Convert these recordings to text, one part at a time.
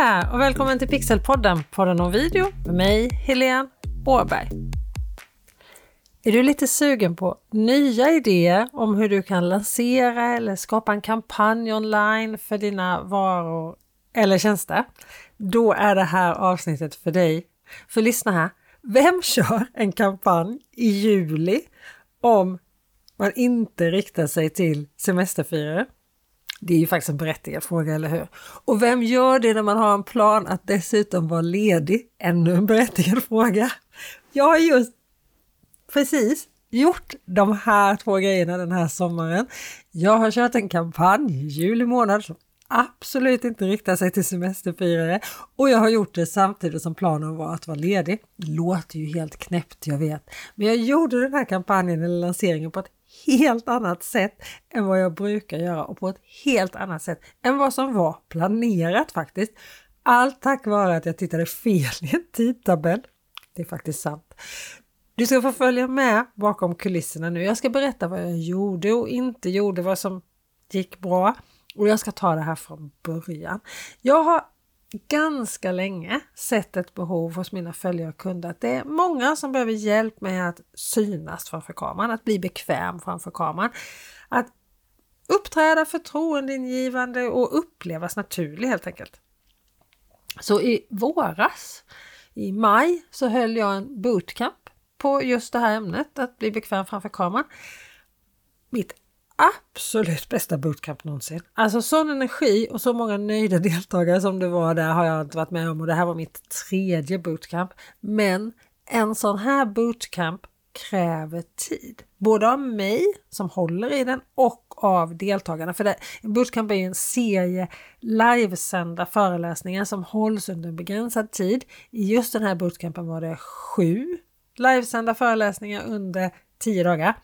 där och välkommen till Pixelpodden, podden om video med mig Helene Åberg. Är du lite sugen på nya idéer om hur du kan lansera eller skapa en kampanj online för dina varor eller tjänster? Då är det här avsnittet för dig. För lyssna här. Vem kör en kampanj i juli om man inte riktar sig till semesterfirare? Det är ju faktiskt en berättigad fråga, eller hur? Och vem gör det när man har en plan att dessutom vara ledig? Ännu en berättigad fråga. Jag har just precis gjort de här två grejerna den här sommaren. Jag har kört en kampanj i juli månad som absolut inte riktar sig till semesterfirare och jag har gjort det samtidigt som planen var att vara ledig. Det låter ju helt knäppt, jag vet, men jag gjorde den här kampanjen eller lanseringen på ett helt annat sätt än vad jag brukar göra och på ett helt annat sätt än vad som var planerat faktiskt. Allt tack vare att jag tittade fel i en tidtabell. Det är faktiskt sant. Du ska få följa med bakom kulisserna nu. Jag ska berätta vad jag gjorde och inte gjorde, vad som gick bra. Och jag ska ta det här från början. Jag har ganska länge sett ett behov hos mina följare och kunder att det är många som behöver hjälp med att synas framför kameran, att bli bekväm framför kameran. Att uppträda förtroendeingivande och upplevas naturlig helt enkelt. Så i våras, i maj, så höll jag en bootcamp på just det här ämnet, att bli bekväm framför kameran. Mitt absolut bästa bootcamp någonsin. Alltså sån energi och så många nöjda deltagare som det var där har jag inte varit med om och det här var mitt tredje bootcamp. Men en sån här bootcamp kräver tid. Både av mig som håller i den och av deltagarna. För det, bootcamp är ju en serie livesända föreläsningar som hålls under en begränsad tid. I just den här bootcampen var det sju livesända föreläsningar under tio dagar.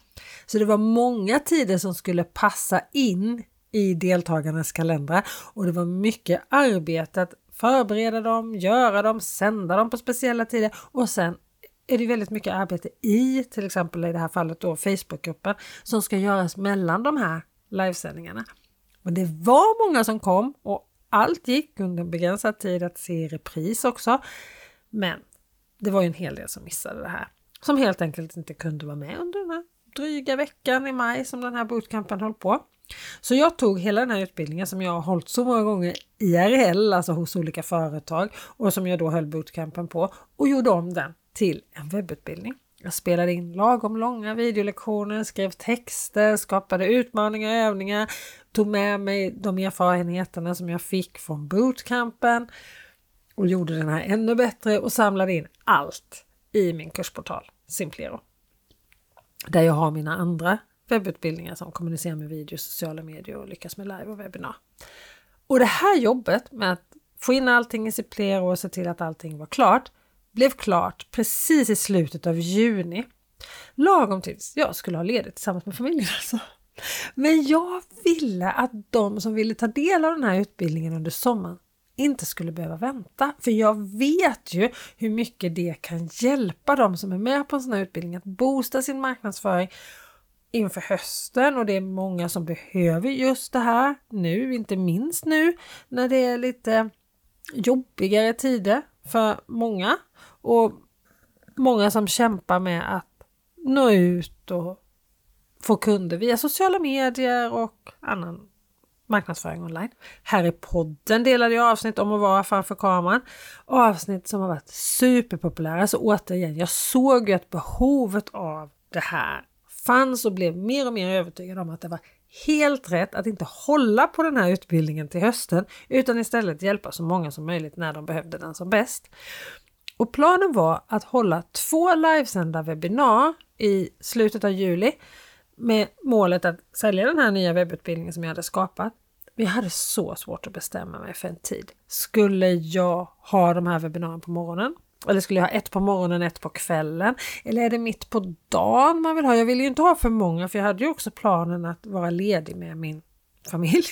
Så det var många tider som skulle passa in i deltagarnas kalendrar och det var mycket arbete att förbereda dem, göra dem, sända dem på speciella tider och sen är det väldigt mycket arbete i till exempel i det här fallet då Facebookgruppen som ska göras mellan de här livesändningarna. Men det var många som kom och allt gick under en begränsad tid att se i repris också. Men det var ju en hel del som missade det här. Som helt enkelt inte kunde vara med under den här dryga veckan i maj som den här bootcampen håller på. Så jag tog hela den här utbildningen som jag har hållit så många gånger IRL, alltså hos olika företag och som jag då höll bootcampen på och gjorde om den till en webbutbildning. Jag spelade in lagom långa videolektioner, skrev texter, skapade utmaningar och övningar, tog med mig de erfarenheterna som jag fick från bootcampen och gjorde den här ännu bättre och samlade in allt i min kursportal Simplero. Där jag har mina andra webbutbildningar som kommunicerar med video, sociala medier och lyckas med live och webbinar. Och det här jobbet med att få in allting i Ciplero och se till att allting var klart blev klart precis i slutet av juni. Lagom tills jag skulle ha ledigt tillsammans med familjen alltså. Men jag ville att de som ville ta del av den här utbildningen under sommaren inte skulle behöva vänta. För jag vet ju hur mycket det kan hjälpa dem som är med på en sån här utbildning att boosta sin marknadsföring inför hösten och det är många som behöver just det här nu, inte minst nu när det är lite jobbigare tider för många och många som kämpar med att nå ut och få kunder via sociala medier och annan marknadsföring online. Här i podden delade jag avsnitt om att vara framför kameran. Avsnitt som har varit superpopulära. Så återigen, jag såg ju att behovet av det här fanns och blev mer och mer övertygad om att det var helt rätt att inte hålla på den här utbildningen till hösten utan istället hjälpa så många som möjligt när de behövde den som bäst. Och planen var att hålla två livesända webbinar i slutet av juli med målet att sälja den här nya webbutbildningen som jag hade skapat. Men jag hade så svårt att bestämma mig för en tid. Skulle jag ha de här webbinarierna på morgonen? Eller skulle jag ha ett på morgonen, ett på kvällen? Eller är det mitt på dagen man vill ha? Jag vill ju inte ha för många för jag hade ju också planen att vara ledig med min familj.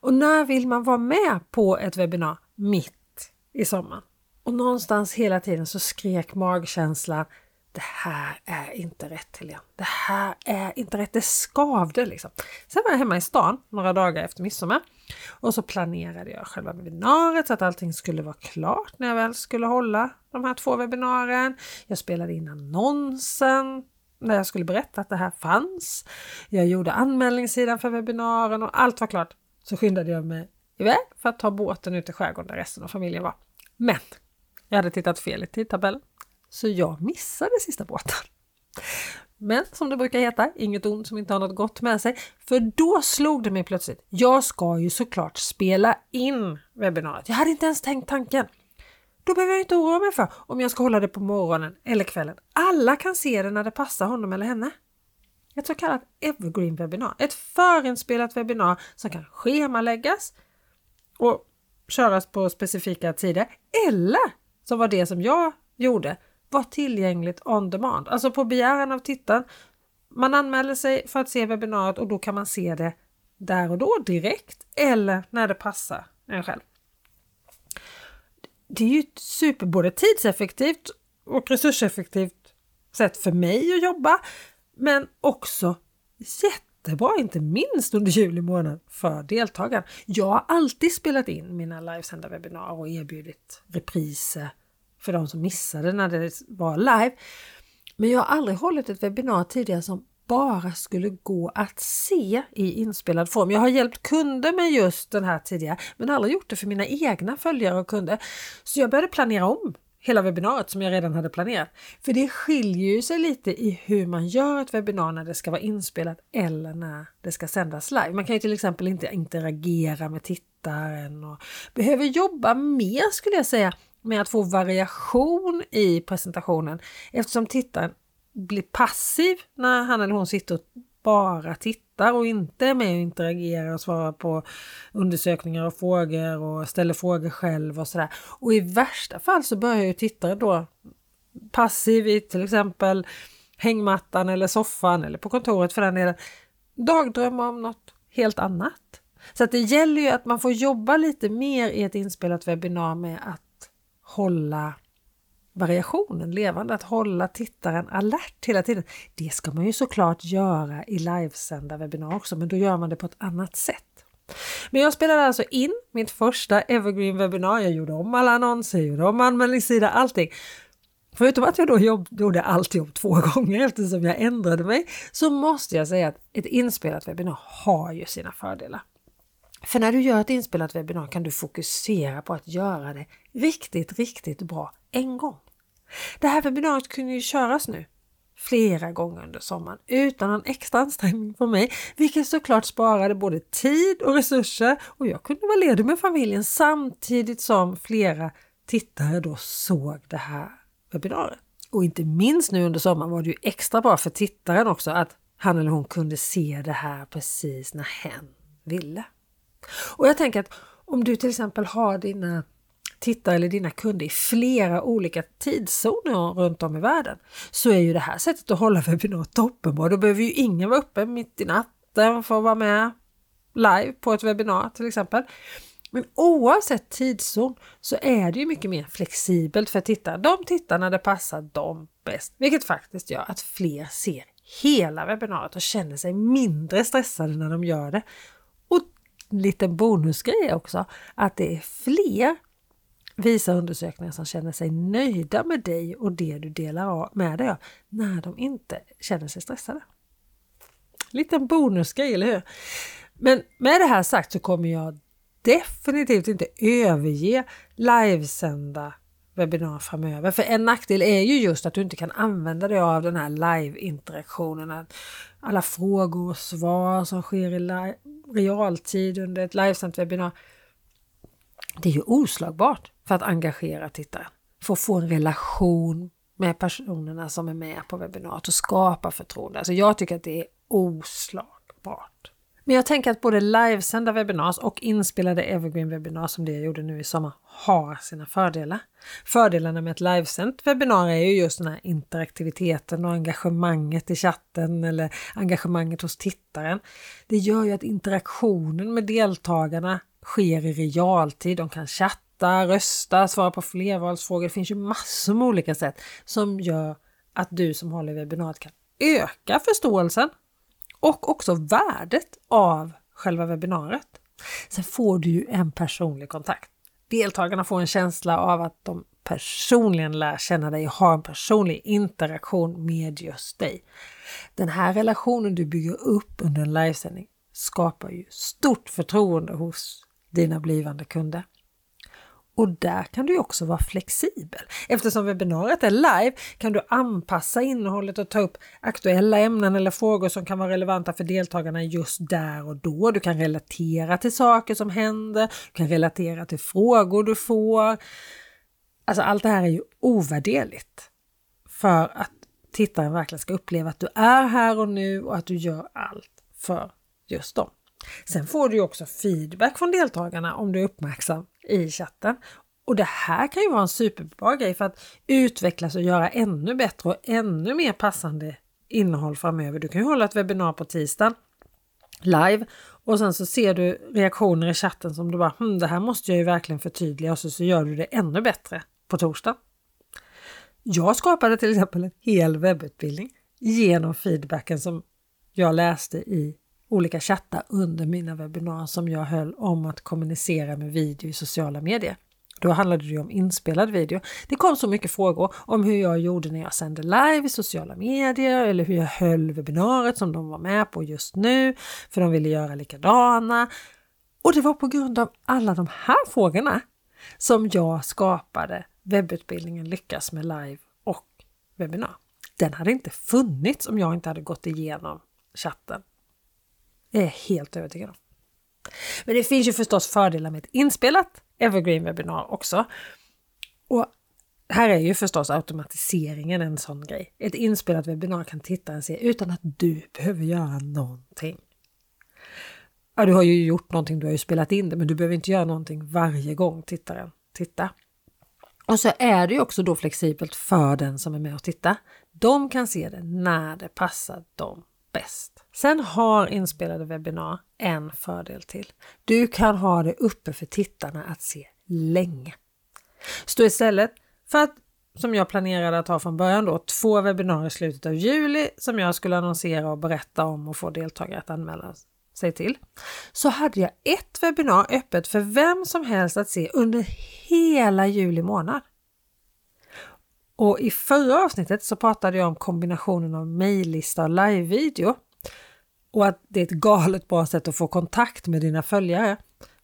Och när vill man vara med på ett webbinar mitt i sommaren? Och någonstans hela tiden så skrek magkänslan det här är inte rätt Helene. Det här är inte rätt. Det skavde liksom. Sen var jag hemma i stan några dagar efter midsommar Och så planerade jag själva webbinariet så att allting skulle vara klart när jag väl skulle hålla de här två webbinarien. Jag spelade in annonsen när jag skulle berätta att det här fanns. Jag gjorde anmälningssidan för webbinaren och allt var klart. Så skyndade jag mig iväg för att ta båten ut i skärgården där resten av familjen var. Men jag hade tittat fel i tidtabellen så jag missade sista båten. Men som det brukar heta, inget ont som inte har något gott med sig. För då slog det mig plötsligt, jag ska ju såklart spela in webbinariet. Jag hade inte ens tänkt tanken. Då behöver jag inte oroa mig för om jag ska hålla det på morgonen eller kvällen. Alla kan se det när det passar honom eller henne. Ett så kallat evergreen webbinar, ett förinspelat webbinar som kan schemaläggas och köras på specifika tider eller som var det som jag gjorde, var tillgängligt on demand, alltså på begäran av tittaren. Man anmäler sig för att se webbinariet och då kan man se det där och då direkt eller när det passar en själv. Det är ju ett super både tidseffektivt och resurseffektivt sätt för mig att jobba men också jättebra, inte minst under juli månad för deltagaren. Jag har alltid spelat in mina livesända webbinarier och erbjudit repriser för de som missade när det var live. Men jag har aldrig hållit ett webbinar tidigare som bara skulle gå att se i inspelad form. Jag har hjälpt kunder med just den här tidigare men aldrig gjort det för mina egna följare och kunder. Så jag började planera om hela webbinariet som jag redan hade planerat. För det skiljer ju sig lite i hur man gör ett webbinar när det ska vara inspelat eller när det ska sändas live. Man kan ju till exempel inte interagera med tittaren och behöver jobba mer skulle jag säga med att få variation i presentationen eftersom tittaren blir passiv när han eller hon sitter och bara tittar och inte är med och interagerar och svarar på undersökningar och frågor och ställer frågor själv och sådär. Och i värsta fall så börjar ju tittaren då passiv i till exempel hängmattan eller soffan eller på kontoret för den delen dagdrömma om något helt annat. Så att det gäller ju att man får jobba lite mer i ett inspelat webbinar med att hålla variationen levande, att hålla tittaren alert hela tiden. Det ska man ju såklart göra i livesända webbinar också, men då gör man det på ett annat sätt. Men jag spelade alltså in mitt första evergreen webbinar. Jag gjorde om alla annonser, gjorde om anmälningssida, allting. Förutom att jag då jobb, gjorde allt jobb två gånger eftersom jag ändrade mig så måste jag säga att ett inspelat webbinar har ju sina fördelar. För när du gör ett inspelat webbinar kan du fokusera på att göra det riktigt, riktigt bra en gång. Det här webbinariet kunde ju köras nu flera gånger under sommaren utan någon extra ansträngning från mig, vilket såklart sparade både tid och resurser och jag kunde vara ledig med familjen samtidigt som flera tittare då såg det här webbinariet. Och inte minst nu under sommaren var det ju extra bra för tittaren också att han eller hon kunde se det här precis när hen ville. Och jag tänker att om du till exempel har dina tittare eller dina kunder i flera olika tidszoner runt om i världen så är ju det här sättet att hålla webbinar toppenbra. Då behöver ju ingen vara uppe mitt i natten för att vara med live på ett webbinar till exempel. Men oavsett tidszon så är det ju mycket mer flexibelt för tittare. De tittar när det passar dem bäst, vilket faktiskt gör att fler ser hela webbinariet och känner sig mindre stressade när de gör det. Liten bonusgrej också att det är fler visar undersökningar som känner sig nöjda med dig och det du delar med dig av när de inte känner sig stressade. Liten bonusgrej, eller hur? Men med det här sagt så kommer jag definitivt inte överge livesända webbinar framöver. För en nackdel är ju just att du inte kan använda dig av den här live-interaktionen. Alla frågor och svar som sker i realtid under ett livesänt webbinar. Det är ju oslagbart för att engagera tittaren. För att få en relation med personerna som är med på webbinariet och skapa förtroende. Alltså jag tycker att det är oslagbart. Men jag tänker att både livesända webinars och inspelade evergreen webinars som det jag gjorde nu i sommar har sina fördelar. Fördelarna med ett livesänt webbinar är ju just den här interaktiviteten och engagemanget i chatten eller engagemanget hos tittaren. Det gör ju att interaktionen med deltagarna sker i realtid. De kan chatta, rösta, svara på flervalsfrågor. Det finns ju massor med olika sätt som gör att du som håller webbinariet kan öka förståelsen och också värdet av själva webbinariet Sen får du ju en personlig kontakt. Deltagarna får en känsla av att de personligen lär känna dig och har en personlig interaktion med just dig. Den här relationen du bygger upp under en livesändning skapar ju stort förtroende hos dina blivande kunder. Och där kan du också vara flexibel. Eftersom webbinariet är live kan du anpassa innehållet och ta upp aktuella ämnen eller frågor som kan vara relevanta för deltagarna just där och då. Du kan relatera till saker som händer, du kan relatera till frågor du får. Alltså allt det här är ju ovärderligt för att tittaren verkligen ska uppleva att du är här och nu och att du gör allt för just dem. Sen får du också feedback från deltagarna om du är uppmärksam i chatten. Och det här kan ju vara en superbra grej för att utvecklas och göra ännu bättre och ännu mer passande innehåll framöver. Du kan ju hålla ett webbinar på tisdagen live och sen så ser du reaktioner i chatten som du bara hm, det här måste jag ju verkligen förtydliga och så, så gör du det ännu bättre på torsdag. Jag skapade till exempel en hel webbutbildning genom feedbacken som jag läste i olika chattar under mina webbinar som jag höll om att kommunicera med video i sociala medier. Då handlade det om inspelad video. Det kom så mycket frågor om hur jag gjorde när jag sände live i sociala medier eller hur jag höll webbinariet som de var med på just nu, för de ville göra likadana. Och det var på grund av alla de här frågorna som jag skapade webbutbildningen Lyckas med live och webbinar. Den hade inte funnits om jag inte hade gått igenom chatten är jag helt övertygad om. Men det finns ju förstås fördelar med ett inspelat evergreen webbinar också. Och här är ju förstås automatiseringen en sån grej. Ett inspelat webbinar kan tittaren se utan att du behöver göra någonting. Ja, du har ju gjort någonting, du har ju spelat in det, men du behöver inte göra någonting varje gång tittaren tittar. Och så är det ju också då flexibelt för den som är med och tittar. De kan se det när det passar dem bäst. Sen har inspelade webbinar en fördel till. Du kan ha det uppe för tittarna att se länge. Stå istället för att som jag planerade att ha från början då, två webbinarier i slutet av juli som jag skulle annonsera och berätta om och få deltagare att anmäla sig till. Så hade jag ett webbinar öppet för vem som helst att se under hela juli månad. Och i förra avsnittet så pratade jag om kombinationen av mejllista och livevideo och att det är ett galet bra sätt att få kontakt med dina följare.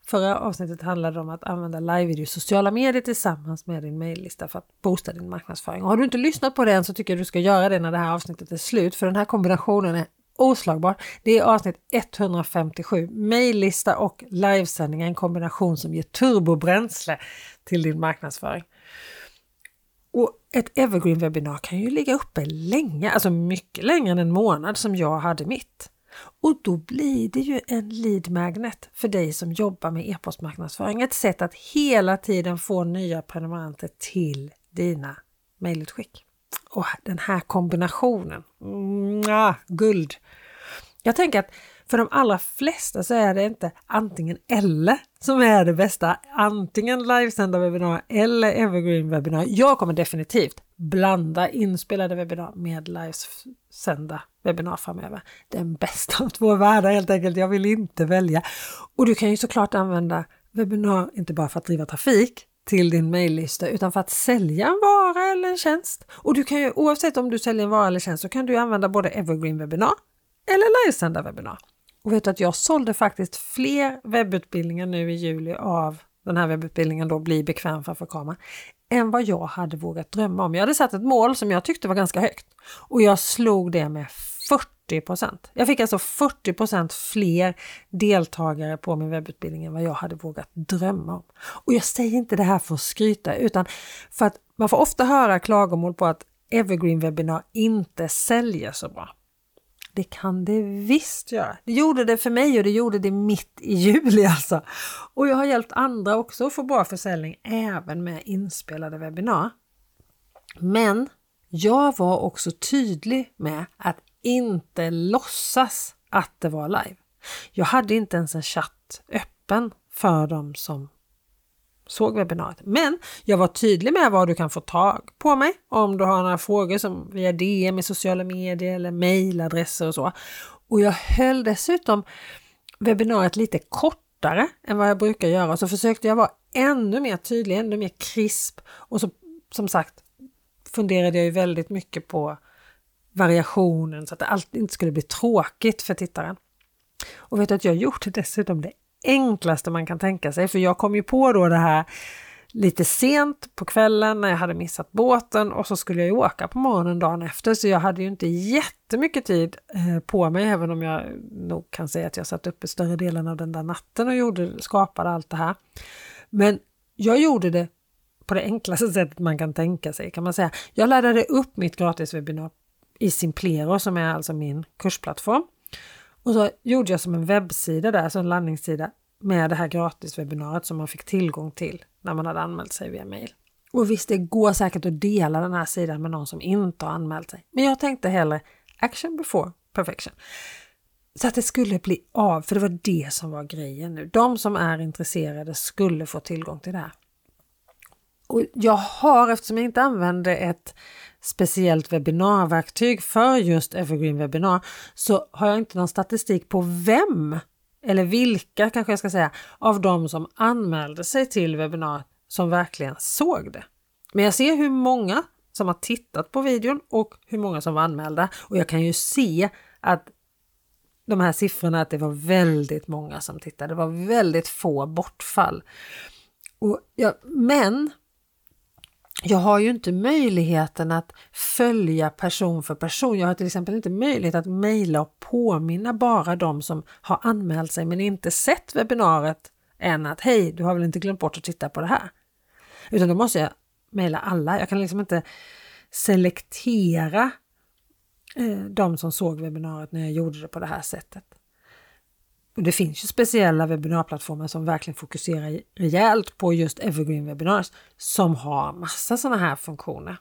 Förra avsnittet handlade om att använda live-video i sociala medier tillsammans med din mejllista för att boosta din marknadsföring. Och har du inte lyssnat på den så tycker jag du ska göra det när det här avsnittet är slut för den här kombinationen är oslagbar. Det är avsnitt 157, mejllista och livesändning, en kombination som ger turbobränsle till din marknadsföring. Och ett evergreen webbinar kan ju ligga uppe länge, alltså mycket längre än en månad som jag hade mitt. Och då blir det ju en lead magnet för dig som jobbar med e-postmarknadsföring. Ett sätt att hela tiden få nya prenumeranter till dina mejlutskick. Och den här kombinationen, mm, ah, guld! Jag tänker att för de allra flesta så är det inte antingen eller som är det bästa. Antingen livesända webbinar eller evergreen webbinar. Jag kommer definitivt blanda inspelade webbinar med livesända webbinar framöver. Den bästa av två världar helt enkelt. Jag vill inte välja. Och du kan ju såklart använda webbinar inte bara för att driva trafik till din mejllista utan för att sälja en vara eller en tjänst. Och du kan ju oavsett om du säljer en vara eller tjänst så kan du använda både evergreen webbinar eller livesända webbinar. Och vet du att jag sålde faktiskt fler webbutbildningar nu i juli av den här webbutbildningen då Bli bekväm framför kameran än vad jag hade vågat drömma om. Jag hade satt ett mål som jag tyckte var ganska högt och jag slog det med 40 procent. Jag fick alltså 40 procent fler deltagare på min webbutbildning än vad jag hade vågat drömma om. Och jag säger inte det här för att skryta utan för att man får ofta höra klagomål på att evergreen webbinar inte säljer så bra. Det kan det visst göra. Det gjorde det för mig och det gjorde det mitt i juli alltså. Och jag har hjälpt andra också att få bra försäljning även med inspelade webbinar. Men jag var också tydlig med att inte låtsas att det var live. Jag hade inte ens en chatt öppen för dem som såg webbinariet. Men jag var tydlig med vad du kan få tag på mig om du har några frågor som via DM i sociala medier eller mejladresser och så. Och jag höll dessutom webbinariet lite kortare än vad jag brukar göra och så försökte jag vara ännu mer tydlig, ännu mer krisp och så som sagt funderade jag ju väldigt mycket på variationen så att det alltid inte skulle bli tråkigt för tittaren. Och vet du att jag gjorde dessutom det enklaste man kan tänka sig, för jag kom ju på då det här lite sent på kvällen när jag hade missat båten och så skulle jag ju åka på morgonen dagen efter så jag hade ju inte jättemycket tid eh, på mig även om jag nog kan säga att jag satt uppe större delen av den där natten och gjorde, skapade allt det här. Men jag gjorde det på det enklaste sättet man kan tänka sig kan man säga. Jag laddade upp mitt gratiswebbinar i Simplero som är alltså min kursplattform. Och så gjorde jag som en webbsida där, alltså en landningssida med det här gratiswebbinariet som man fick tillgång till när man hade anmält sig via mail. Och visst, det går säkert att dela den här sidan med någon som inte har anmält sig. Men jag tänkte hellre action before perfection. Så att det skulle bli av, för det var det som var grejen nu. De som är intresserade skulle få tillgång till det här. Och jag har, eftersom jag inte använde ett speciellt webbinarverktyg för just Evergreen Webinar, så har jag inte någon statistik på vem eller vilka kanske jag ska säga, av de som anmälde sig till webbinariet som verkligen såg det. Men jag ser hur många som har tittat på videon och hur många som var anmälda och jag kan ju se att de här siffrorna att det var väldigt många som tittade. Det var väldigt få bortfall. Och ja, men jag har ju inte möjligheten att följa person för person. Jag har till exempel inte möjlighet att mejla och påminna bara de som har anmält sig men inte sett webbinariet än att hej, du har väl inte glömt bort att titta på det här? Utan då måste jag mejla alla. Jag kan liksom inte selektera eh, de som såg webbinariet när jag gjorde det på det här sättet. Och det finns ju speciella webbinarplattformar som verkligen fokuserar rejält på just evergreen webinars som har massa sådana här funktioner.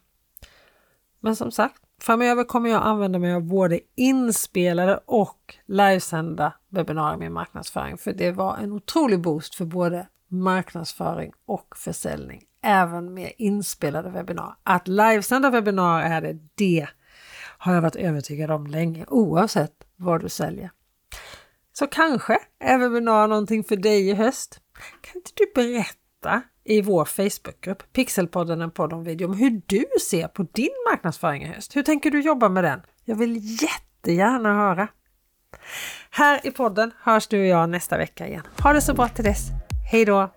Men som sagt, framöver kommer jag använda mig av både inspelade och livesända webbinarier med marknadsföring för det var en otrolig boost för både marknadsföring och försäljning. Även med inspelade webbinar. Att livesända webbinar är det, det har jag varit övertygad om länge oavsett vad du säljer. Så kanske är webbinar någonting för dig i höst. Kan inte du berätta i vår Facebookgrupp Pixelpodden en podd om video om hur du ser på din marknadsföring i höst? Hur tänker du jobba med den? Jag vill jättegärna höra. Här i podden hörs du och jag nästa vecka igen. Ha det så bra till dess. Hej då!